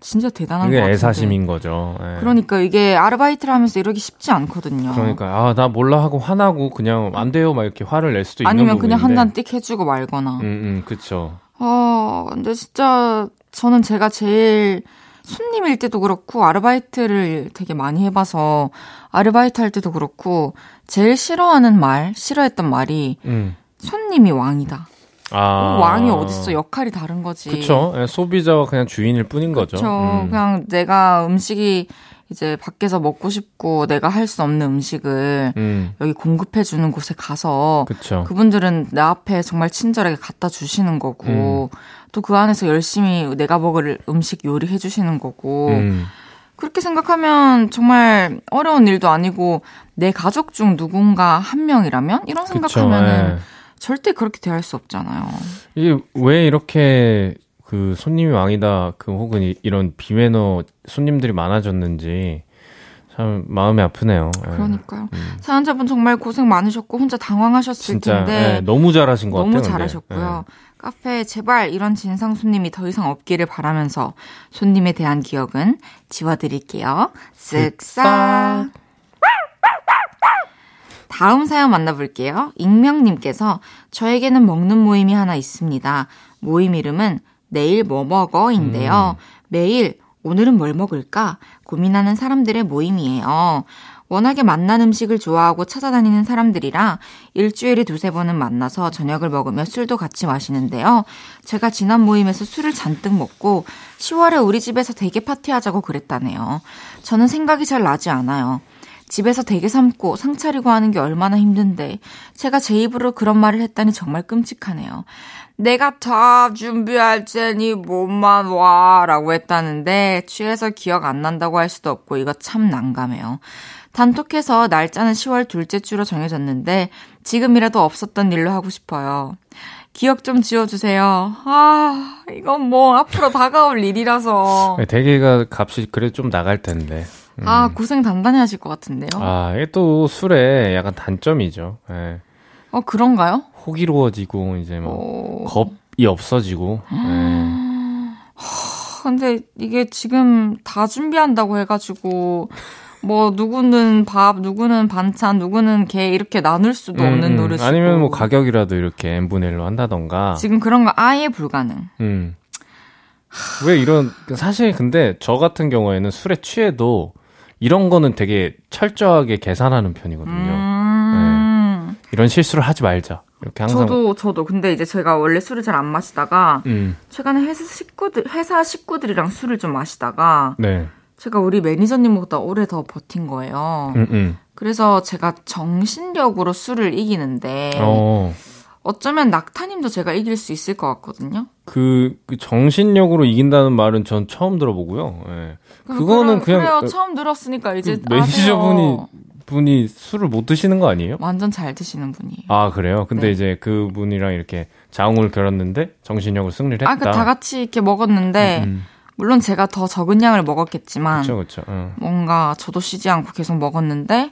진짜 대단한 것 이게 같은데. 애사심인 거죠. 예. 그러니까 이게 아르바이트를 하면서 이러기 쉽지 않거든요. 그러니까 아 나 몰라 하고 화나고 그냥 안 돼요 막 이렇게 화를 낼 수도 있는 아니면 그냥 부분인데. 한잔 띡 해주고 말거나. 음, 음, 그쵸. 어, 근데 진짜 저는 제가 제일 손님일 때도 그렇고 아르바이트를 되게 많이 해봐서 아르바이트 할 때도 그렇고 제일 싫어하는 말, 싫어했던 말이 음. 손님이 왕이다. 아. 왕이 어딨어? 역할이 다른 거지. 그쵸. 예, 소비자와 그냥 주인일 뿐인 거죠. 그쵸. 음. 그냥 내가 음식이 이제 밖에서 먹고 싶고 내가 할 수 없는 음식을 음. 여기 공급해 주는 곳에 가서 그쵸. 그분들은 내 앞에 정말 친절하게 갖다 주시는 거고 음. 또그 안에서 열심히 내가 먹을 음식 요리해 주시는 거고 음. 그렇게 생각하면 정말 어려운 일도 아니고 내 가족 중 누군가 한 명이라면 이런. 생각하면은 예. 절대 그렇게 대할 수 없잖아요. 이게 왜 이렇게 그 손님이 왕이다 그 혹은 이- 이런 비매너 손님들이 많아졌는지 참 마음이 아프네요. 예. 그러니까요. 음. 사연자분 정말 고생 많으셨고 혼자 당황하셨을 진짜 텐데 예, 너무 잘하신 것 너무 같아요. 근데. 잘하셨고요. 카페에 제발 이런 진상 손님이 더 이상 없기를 바라면서 손님에 대한 기억은 지워드릴게요. 쓱싹. 다음 사연 만나볼게요. 익명님께서 저에게는 먹는 모임이 하나 있습니다. 모임 이름은 내일 뭐 먹어인데요. 매일 오늘은 뭘 먹을까 고민하는 사람들의 모임이에요. 워낙에 맛난 음식을 좋아하고 찾아다니는 사람들이라 일주일에 두세 번은 만나서 저녁을 먹으며 술도 같이 마시는데요. 제가 지난 모임에서 술을 잔뜩 먹고 10월에 우리 집에서 대게 파티하자고 그랬다네요. 저는 생각이 잘 나지 않아요. 집에서 대게 삶고 상 차리고 하는 게 얼마나 힘든데 제가 제 입으로 그런 말을 했다니 정말 끔찍하네요. 내가 다 준비할 테니 몸만 와 라고 했다는데 취해서 기억 안 난다고 할 수도 없고 이거 참 난감해요. 단톡해서 날짜는 10월 둘째 주로 정해졌는데 지금이라도 없었던 일로 하고 싶어요. 기억 좀 지워주세요. 아, 이건 뭐 앞으로 다가올 일이라서. 예, 대게가 값이 그래 좀 나갈 텐데. 음. 아, 고생 단단히 하실 것 같은데요. 아, 이게 또 술의 약간 단점이죠. 예. 어, 그런가요? 호기로워지고 이제 뭐 어... 겁이 없어지고. 예. 근데 이게 지금 다 준비한다고 해가지고 뭐 누구는 밥, 누구는 반찬, 누구는 게 이렇게 나눌 수도 없는 음, 음. 노릇이고 아니면 뭐 가격이라도 이렇게 n 분의 1로 한다던가. 지금 그런 거 아예 불가능. 음. 왜 이런 사실 근데 저 같은 경우에는 술에 취해도 이런 거는 되게 철저하게 계산하는 편이거든요. 음. 이런 실수를 하지 말자. 이렇게 항상 저도 저도 근데 이제 제가 원래 술을 잘 안 마시다가 음. 최근에 회사 식구들 회사 식구들이랑 술을 좀 마시다가 네. 제가 우리 매니저님보다 오래 더 버틴 거예요. 음, 음. 그래서 제가 정신력으로 술을 이기는데 어. 어쩌면 낙타님도 제가 이길 수 있을 것 같거든요. 그, 그 정신력으로 이긴다는 말은 전 처음 들어보고요. 예. 그거는 그래, 그냥 그래요. 어, 처음 들었으니까 이제 그 매니저분이. 분이 술을 못 드시는 거 아니에요? 완전 잘 드시는 분이에요. 아, 그래요? 근데 네. 이제 그 분이랑 이렇게 자웅을 결었는데 정신력으로 승리를 했다. 아, 그다 같이 이렇게 먹었는데 음, 물론 제가 더 적은 양을 먹었겠지만 그쵸, 그쵸. 어. 뭔가 저도 쉬지 않고 계속 먹었는데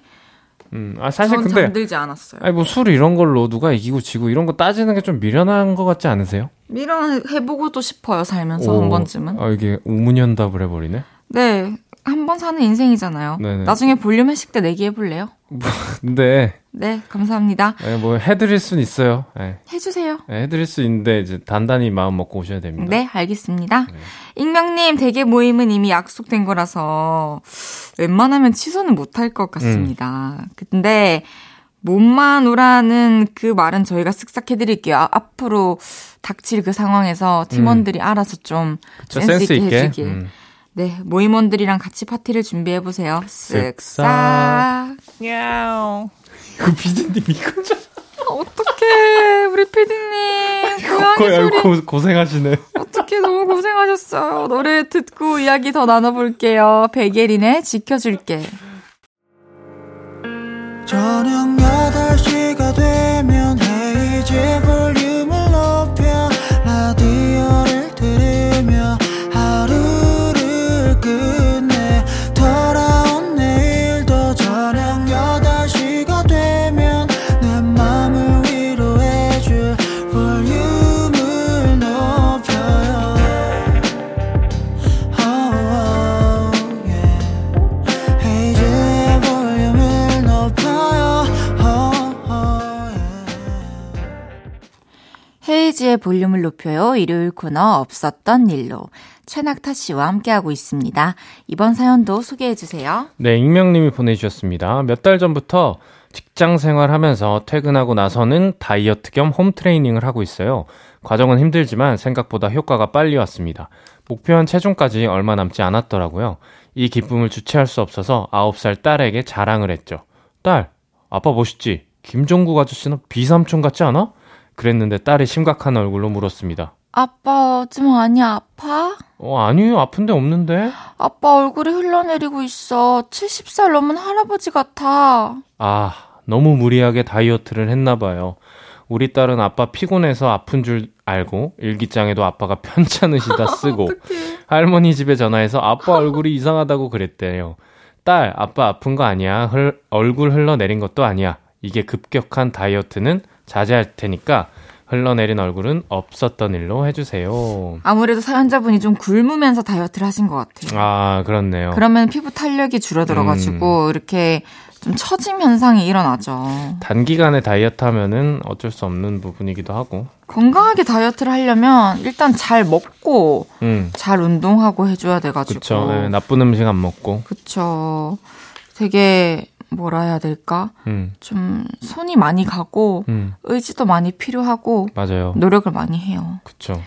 음, 아, 사실 전 근데. 잠들지 않았어요. 아니, 뭐 술 이런 걸로 누가 이기고 지고 이런 거 따지는 게 좀 미련한 것 같지 않으세요? 밀어해보고도 싶어요, 살면서 오, 한 번쯤은. 아, 이게 우문현답을 해버리네? 네, 한 번 사는 인생이잖아요. 네네. 나중에 볼륨 회식 때 내기 해볼래요? 근데, 네, 감사합니다. 예, 뭐 해드릴 순 있어요. 예. 해주세요. 예, 해드릴 수 있는데, 이제 단단히 마음 먹고 오셔야 됩니다. 네, 알겠습니다. 익명님, 대개 모임은 이미 약속된 거라서 웬만하면 취소는 못할 것 같습니다. 근데 몸만 오라는 그 말은 저희가 쓱싹 해드릴게요. 아, 앞으로 닥칠 그 상황에서 팀원들이 알아서 좀 그쵸, 센스, 있게, 있게. 해주길. 음. 네, 모임원들이랑 같이 파티를 준비해보세요. 쓱싹. 그 비디님 이거죠? 어떡해, 우리 피디님. 고양이 소리. 고, 고생하시네. 어떻게 너무 고생하셨어요. 노래 듣고 이야기 더 나눠볼게요. 베게린의 지켜줄게. 저녁 8시가 되면 헤이즈 볼 헤이지의 볼륨을 높여요. 일요일 코너 없었던 일로. 최낙타 씨와 함께하고 있습니다. 이번 사연도 소개해 주세요. 네, 익명님이 보내주셨습니다. 몇 달 전부터 직장 생활하면서 퇴근하고 나서는 다이어트 겸 홈 트레이닝을 하고 있어요. 과정은 힘들지만 생각보다 효과가 빨리 왔습니다. 목표한 체중까지 얼마 남지 않았더라고요. 이 기쁨을 주체할 수 없어서 9살 딸에게 자랑을 했죠. 딸, 아빠 멋있지? 김종국 아저씨는 비삼촌 같지 않아? 그랬는데 딸이 심각한 얼굴로 물었습니다. 아빠, 좀 많이 아파? 어, 아니요. 아픈데 없는데? 아빠 얼굴이 흘러내리고 있어. 70살 넘은 할아버지 같아. 아, 너무 무리하게 다이어트를 했나 봐요. 우리 딸은 아빠 피곤해서 아픈 줄 알고 일기장에도 아빠가 편찮으시다 쓰고 할머니 집에 전화해서 아빠 얼굴이 이상하다고 그랬대요. 딸, 아빠 아픈 거 아니야. 흘- 얼굴 흘러내린 것도 아니야. 이게 급격한 다이어트는 자제할 테니까 흘러내린 얼굴은 없었던 일로 해주세요. 아무래도 사연자분이 좀 굶으면서 다이어트를 하신 것 같아요. 아, 그렇네요. 그러면 피부 탄력이 줄어들어가지고 이렇게 좀 처짐 현상이 일어나죠. 단기간에 다이어트 하면은 어쩔 수 없는 부분이기도 하고. 건강하게 다이어트를 하려면 일단 잘 먹고 음, 잘 운동하고 해줘야 돼가지고. 그쵸. 예, 나쁜 음식 안 먹고. 그쵸. 되게 뭐라 해야 될까? 음, 좀 손이 많이 가고 음, 의지도 많이 필요하고 맞아요. 노력을 많이 해요. 그쵸.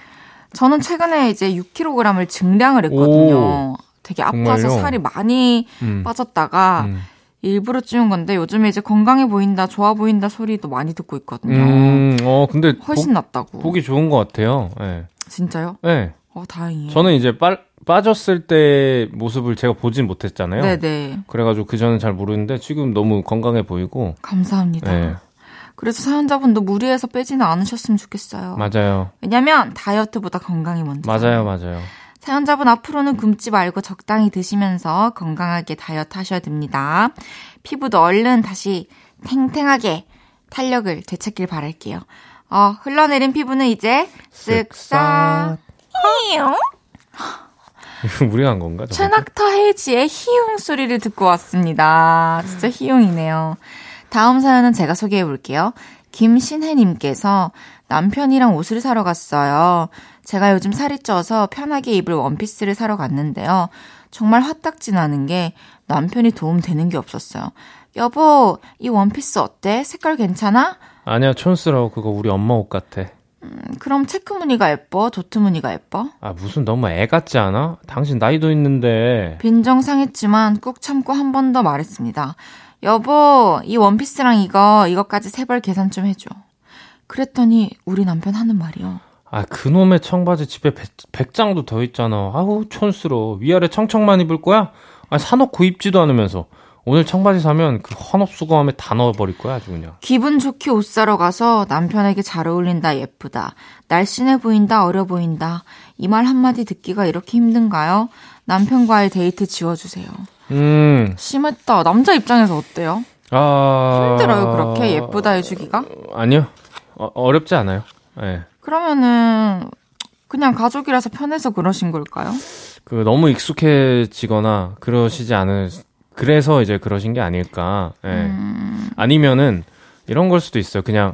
저는 최근에 이제 6kg을 증량을 했거든요. 되게 아파서 정말요? 살이 많이 음, 빠졌다가 음. 일부러 찌운 건데 요즘에 이제 건강해 보인다, 좋아 보인다 소리도 많이 듣고 있거든요. 음, 어, 근데 훨씬 낫다고. 보, 기 좋은 것 같아요. 예. 진짜요? 예. 어, 다행이에요. 저는 이제 빠, 빠졌을 때 모습을 제가 보진 못했잖아요. 네네. 그래가지고 그전엔 잘 모르는데 지금 너무 건강해 보이고. 감사합니다. 예. 그래서 사연자분도 무리해서 빼지는 않으셨으면 좋겠어요. 맞아요. 왜냐면 다이어트보다 건강이 먼저. 맞아요, 맞아요. 사연자분 앞으로는 굶지 말고 적당히 드시면서 건강하게 다이어트 하셔야 됩니다. 피부도 얼른 다시 탱탱하게 탄력을 되찾길 바랄게요. 어, 흘러내린 피부는 이제 쓱싹. 히용. 이거 무리한 건가? 최낙타 헤이지의 희웅 소리를 듣고 왔습니다. 진짜 희웅이네요. 다음 사연은 제가 소개해 볼게요. 김신혜님께서 남편이랑 옷을 사러 갔어요. 제가 요즘 살이 쪄서 편하게 입을 원피스를 사러 갔는데요. 정말 화딱지 나는 게 남편이 도움 되는 게 없었어요. 여보, 이 원피스 어때? 색깔 괜찮아? 아니야, 촌스러워. 그거 우리 엄마 옷 같아. 음, 그럼 체크 무늬가 예뻐? 도트 무늬가 예뻐? 아, 무슨 너무 애 같지 않아? 당신 나이도 있는데. 빈정 상했지만 꾹 참고 한 번 더 말했습니다. 여보, 이 원피스랑 이거, 이거까지 세벌 계산 좀 해줘. 그랬더니 우리 남편 하는 말이요. 아, 그놈의 청바지 집에 백, 장도더 있잖아. 아우, 촌스러워. 위아래 청청만 입을 거야? 아, 사놓고 입지도 않으면서. 오늘 청바지 사면 그 헌업수거함에 다 넣어버릴 거야, 아주 그냥. 기분 좋게 옷 사러 가서 남편에게 잘 어울린다, 예쁘다. 날씬해 보인다, 어려 보인다. 이 말 한마디 듣기가 이렇게 힘든가요? 남편과의 데이트 지워주세요. 음, 심했다. 남자 입장에서 어때요? 아. 힘들어요, 그렇게 예쁘다 해주기가? 아니요. 어, 어렵지 않아요. 예. 그러면은, 그냥 가족이라서 편해서 그러신 걸까요? 그 너무 익숙해지거나 그러시지 않은 그래서 이제 그러신 게 아닐까. 예. 음. 아니면은 이런 걸 수도 있어요. 그냥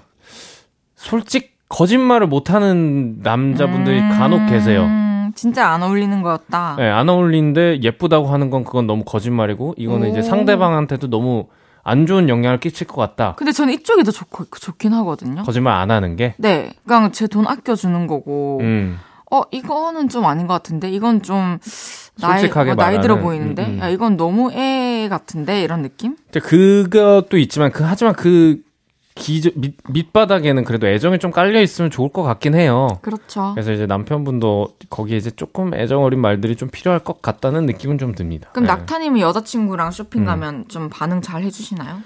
솔직 거짓말을 못하는 남자분들이 간혹 계세요. 음, 진짜 안 어울리는 거였다. 예, 안 어울리는데 예쁘다고 하는 건 그건 너무 거짓말이고 이거는 이제 오. 상대방한테도 너무 안 좋은 영향을 끼칠 것 같다. 근데 저는 이쪽이 더 좋고, 좋긴 하거든요. 거짓말 안 하는 게. 네. 그냥 제 돈 아껴주는 거고. 음. 어, 이거는 좀 아닌 것 같은데? 이건 좀, 솔직하게 어, 나이 들어 말하는, 보이는데? 음, 음. 야, 이건 너무 애 같은데? 이런 느낌? 근데 그것도 있지만 그 하지만 그 기, 밑, 밑바닥에는 그래도 애정이 좀 깔려 있으면 좋을 것 같긴 해요. 그렇죠. 그래서 이제 남편분도 거기에 이제 조금 애정 어린 말들이 좀 필요할 것 같다는 느낌은 좀 듭니다. 그럼 네. 낙타님은 여자친구랑 쇼핑 음. 가면 좀 반응 잘 해주시나요?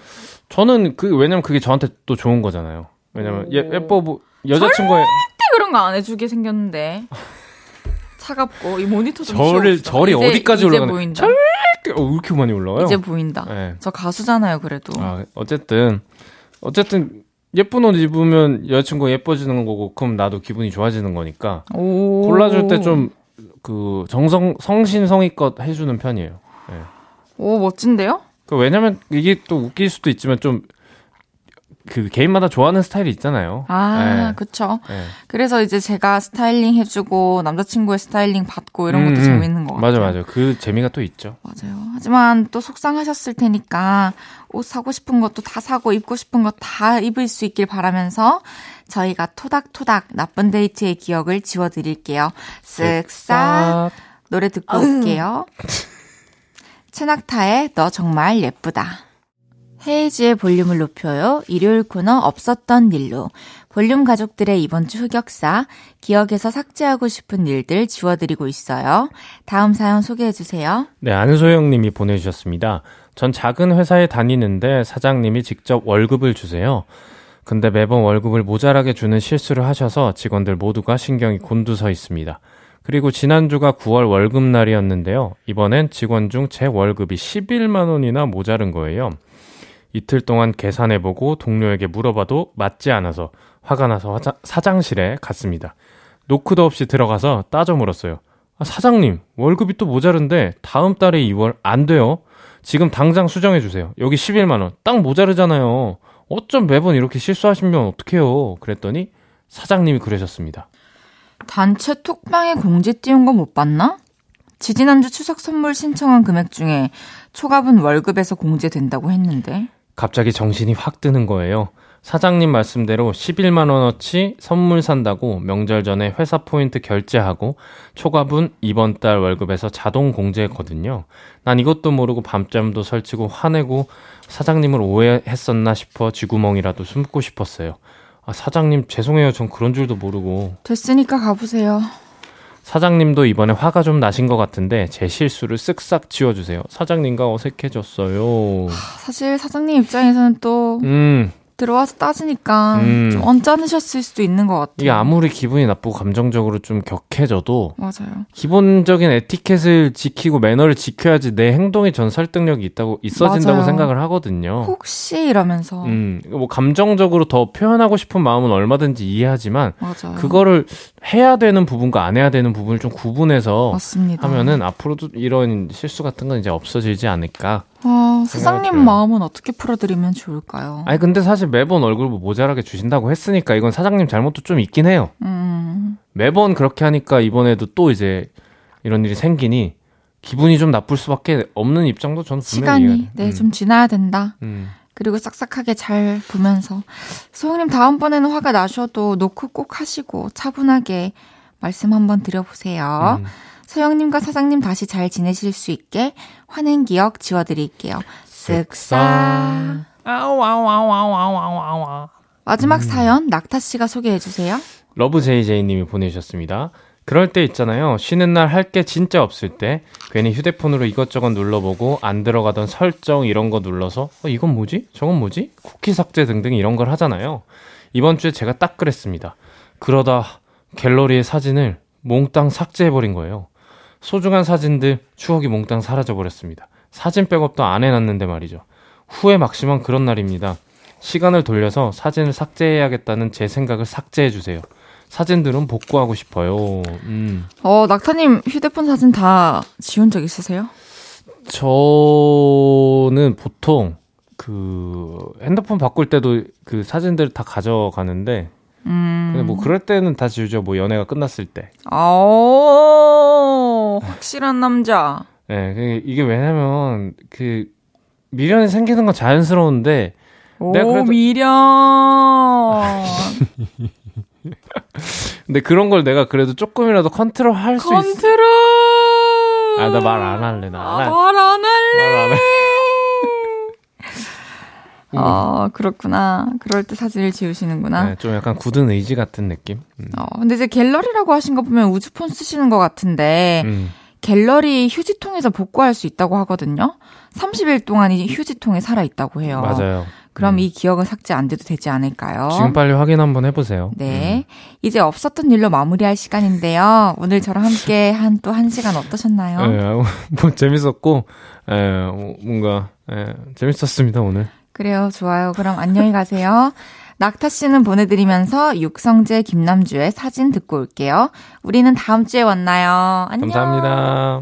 저는 그 왜냐면 그게 저한테 또 좋은 거잖아요. 왜냐면 오. 예, 예뻐 보 여자친구의 그때 그런 거 안 해주게 생겼는데. 차갑고, 이 모니터 좀 절을. 절이 이제- 어디까지 이제 올라가나? 보인다. 절 어, 왜 이렇게 많이 올라와요? 이제 보인다. 네. 저 가수잖아요, 그래도. 아, 어쨌든 어쨌든 예쁜 옷 입으면 여자친구가 예뻐지는 거고 그럼 나도 기분이 좋아지는 거니까 오. 골라줄 때 좀 그 정성 성신성의껏 해주는 편이에요. 예. 오, 멋진데요? 그 왜냐면 이게 또 웃길 수도 있지만 좀 그 개인마다 좋아하는 스타일이 있잖아요. 아, 예. 그쵸. 예. 그래서 이제 제가 스타일링 해주고, 남자친구의 스타일링 받고, 이런 것도 음, 음. 재밌는 것 같아요. 맞아 맞아. 그 재미가 또 있죠. 맞아요. 하지만 또 속상하셨을 테니까 옷 사고 싶은 것도 다 사고 입고 싶은 거다 입을 수 있길 바라면서 저희가 토닥토닥 나쁜 데이트의 기억을 지워드릴게요. 쓱싹 노래 듣고 올게요. 최낙타의 너 정말 예쁘다. 헤이즈의 볼륨을 높여요. 일요일 코너 없었던 일로. 볼륨 가족들의 이번 주 흑역사, 기억에서 삭제하고 싶은 일들 지워드리고 있어요. 다음 사연 소개해주세요. 네, 안소영 님이 보내주셨습니다. 전 작은 회사에 다니는데 사장님이 직접 월급을 주세요. 근데 매번 월급을 모자라게 주는 실수를 하셔서 직원들 모두가 신경이 곤두서 있습니다. 그리고 지난주가 9월 월급날이었는데요. 이번엔 직원 중 제 월급이 11만 원이나 모자른 거예요. 이틀 동안 계산해보고 동료에게 물어봐도 맞지 않아서 화가 나서 화자- 사장실에 갔습니다. 노크도 없이 들어가서 따져 물었어요. 아, 사장님, 월급이 또 모자른데 다음 달에 2월 안 돼요. 지금 당장 수정해 주세요. 여기 11만 원. 딱 모자르잖아요. 어쩜 매번 이렇게 실수하시면 어떡해요. 그랬더니 사장님이 그러셨습니다. 단체 톡방에 공지 띄운 거 못 봤나? 지지난주 추석 선물 신청한 금액 중에 초갑은 월급에서 공제된다고 했는데. 갑자기 정신이 확 드는 거예요. 사장님 말씀대로 11만 원어치 선물 산다고 명절 전에 회사 포인트 결제하고 초과분 이번 달 월급에서 자동 공제했거든요. 난 이것도 모르고 밤잠도 설치고 화내고 사장님을 오해했었나 싶어 쥐구멍이라도 숨고 싶었어요. 아, 사장님 죄송해요. 전 그런 줄도 모르고. 됐으니까 가보세요. 사장님도 이번에 화가 좀 나신 것 같은데 제 실수를 쓱싹 지워주세요. 사장님과 어색해졌어요. 사실 사장님 입장에서는 또 음, 들어와서 따지니까 음. 좀 언짢으셨을 수도 있는 것 같아요. 이게 아무리 기분이 나쁘고 감정적으로 좀 격해져도 맞아요. 기본적인 에티켓을 지키고 매너를 지켜야지 내 행동에 전 설득력이 있다고 있어진다고 맞아요. 생각을 하거든요. 혹시 이러면서 음, 뭐 감정적으로 더 표현하고 싶은 마음은 얼마든지 이해하지만 맞아요. 그거를 해야 되는 부분과 안 해야 되는 부분을 좀 구분해서 맞습니다. 하면은 앞으로도 이런 실수 같은 건 이제 없어지지 않을까. 아, 사장님 들어요. 마음은 어떻게 풀어드리면 좋을까요? 아니 근데 사실 매번 얼굴 모자라게 주신다고 했으니까 이건 사장님 잘못도 좀 있긴 해요. 음, 매번 그렇게 하니까 이번에도 또 이제 이런 일이 생기니 기분이 좀 나쁠 수밖에 없는 입장도 저는 분명히 시간이 이해가- 네 음, 좀 지나야 된다. 음. 그리고 싹싹하게 잘 보면서 소영님 다음번에는 화가 나셔도 노크 꼭 하시고 차분하게 말씀 한번 드려보세요. 음. 소영님과 사장님 다시 잘 지내실 수 있게 화낸 기억 지워드릴게요. 쓱싹. 마지막 음. 사연 낙타 씨가 소개해 주세요. 러브 제이제이님이 보내주셨습니다. 그럴 때 있잖아요. 쉬는 날 할 게 진짜 없을 때 괜히 휴대폰으로 이것저것 눌러보고 안 들어가던 설정 이런 거 눌러서 어, 이건 뭐지? 저건 뭐지? 쿠키 삭제 등등 이런 걸 하잖아요. 이번 주에 제가 딱 그랬습니다. 그러다 갤러리의 사진을 몽땅 삭제해버린 거예요. 소중한 사진들, 추억이 몽땅 사라져버렸습니다. 사진 백업도 안 해놨는데 말이죠. 후회 막심한 그런 날입니다. 시간을 돌려서 사진을 삭제해야겠다는 제 생각을 삭제해주세요. 사진들은 복구하고 싶어요. 음. 어, 낙타님 휴대폰 사진 다 지운 적 있으세요? 저는 보통 그 핸드폰 바꿀 때도 그 사진들 다 가져가는데 음. 근데 뭐 그럴 때는 다 지우죠. 뭐 연애가 끝났을 때. 아, 확실한 남자. 네, 그 이게 왜냐면 그 미련이 생기는 건 자연스러운데 오, 내가 그래도 미련. 근데 그런 걸 내가 그래도 조금이라도 컨트롤 할 수 있어. 컨트롤. 아, 나 말 안 할래. 나말안 할래. 말 안 해. 어, 그렇구나. 그럴 때 사진을 지우시는구나. 네, 좀 약간 굳은 의지 같은 느낌? 음. 어, 근데 이제 갤러리라고 하신 거 보면 우주폰 쓰시는 것 같은데, 음. 갤러리 휴지통에서 복구할 수 있다고 하거든요. 30일 동안 이 휴지통에 살아있다고 해요. 맞아요. 그럼 음. 이 기억은 삭제 안 돼도 되지 않을까요? 지금 빨리 확인 한번 해보세요. 네. 음. 이제 없었던 일로 마무리할 시간인데요. 오늘 저랑 함께 한 또 한 시간 어떠셨나요? 네, 뭐 재밌었고, 에, 예, 뭔가, 에, 예, 재밌었습니다, 오늘. 그래요. 좋아요. 그럼 안녕히 가세요. 낙타 씨는 보내드리면서 육성재 김남주의 사진 듣고 올게요. 우리는 다음 주에 만나요. 안녕. 감사합니다.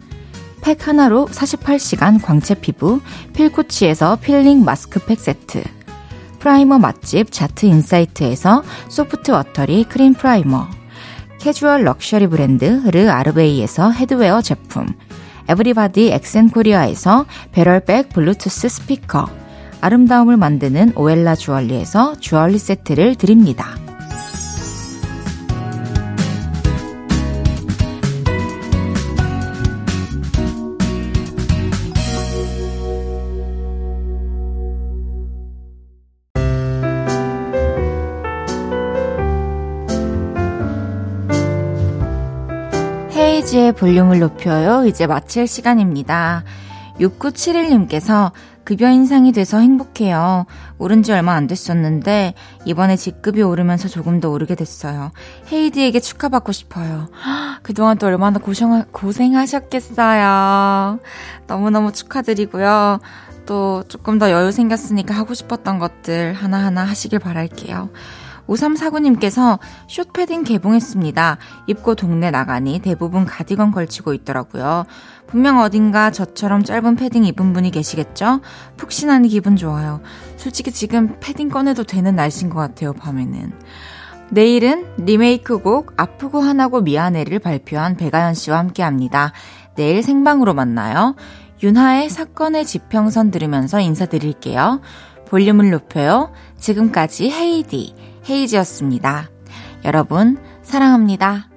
팩 하나로 48시간 광채 피부 필코치에서 필링 마스크팩 세트, 프라이머 맛집 자트 인사이트에서 소프트 워터리 크림 프라이머, 캐주얼 럭셔리 브랜드 르 아르베이에서 헤드웨어 제품, 에브리바디 엑센코리아에서 배럴백 블루투스 스피커, 아름다움을 만드는 오엘라 주얼리에서 주얼리 세트를 드립니다. 헤이지의 볼륨을 높여요. 이제 마칠 시간입니다. 6971님께서 급여 인상이 돼서 행복해요. 오른 지 얼마 안 됐었는데 이번에 직급이 오르면서 조금 더 오르게 됐어요. 헤이디에게 축하받고 싶어요. 그동안 또 얼마나 고생, 고생하셨겠어요. 너무너무 축하드리고요. 또 조금 더 여유 생겼으니까 하고 싶었던 것들 하나하나 하시길 바랄게요. 5349님께서 숏패딩 개봉했습니다. 입고 동네 나가니 대부분 가디건 걸치고 있더라고요. 분명 어딘가 저처럼 짧은 패딩 입은 분이 계시겠죠? 푹신한 기분 좋아요. 솔직히 지금 패딩 꺼내도 되는 날씨인 것 같아요, 밤에는. 내일은 리메이크곡 아프고 하나고 미안해를 발표한 배가연 씨와 함께 합니다. 내일 생방으로 만나요. 윤하의 사건의 지평선 들으면서 인사드릴게요. 볼륨을 높여요. 지금까지 헤이디. 헤이지였습니다. 여러분, 사랑합니다.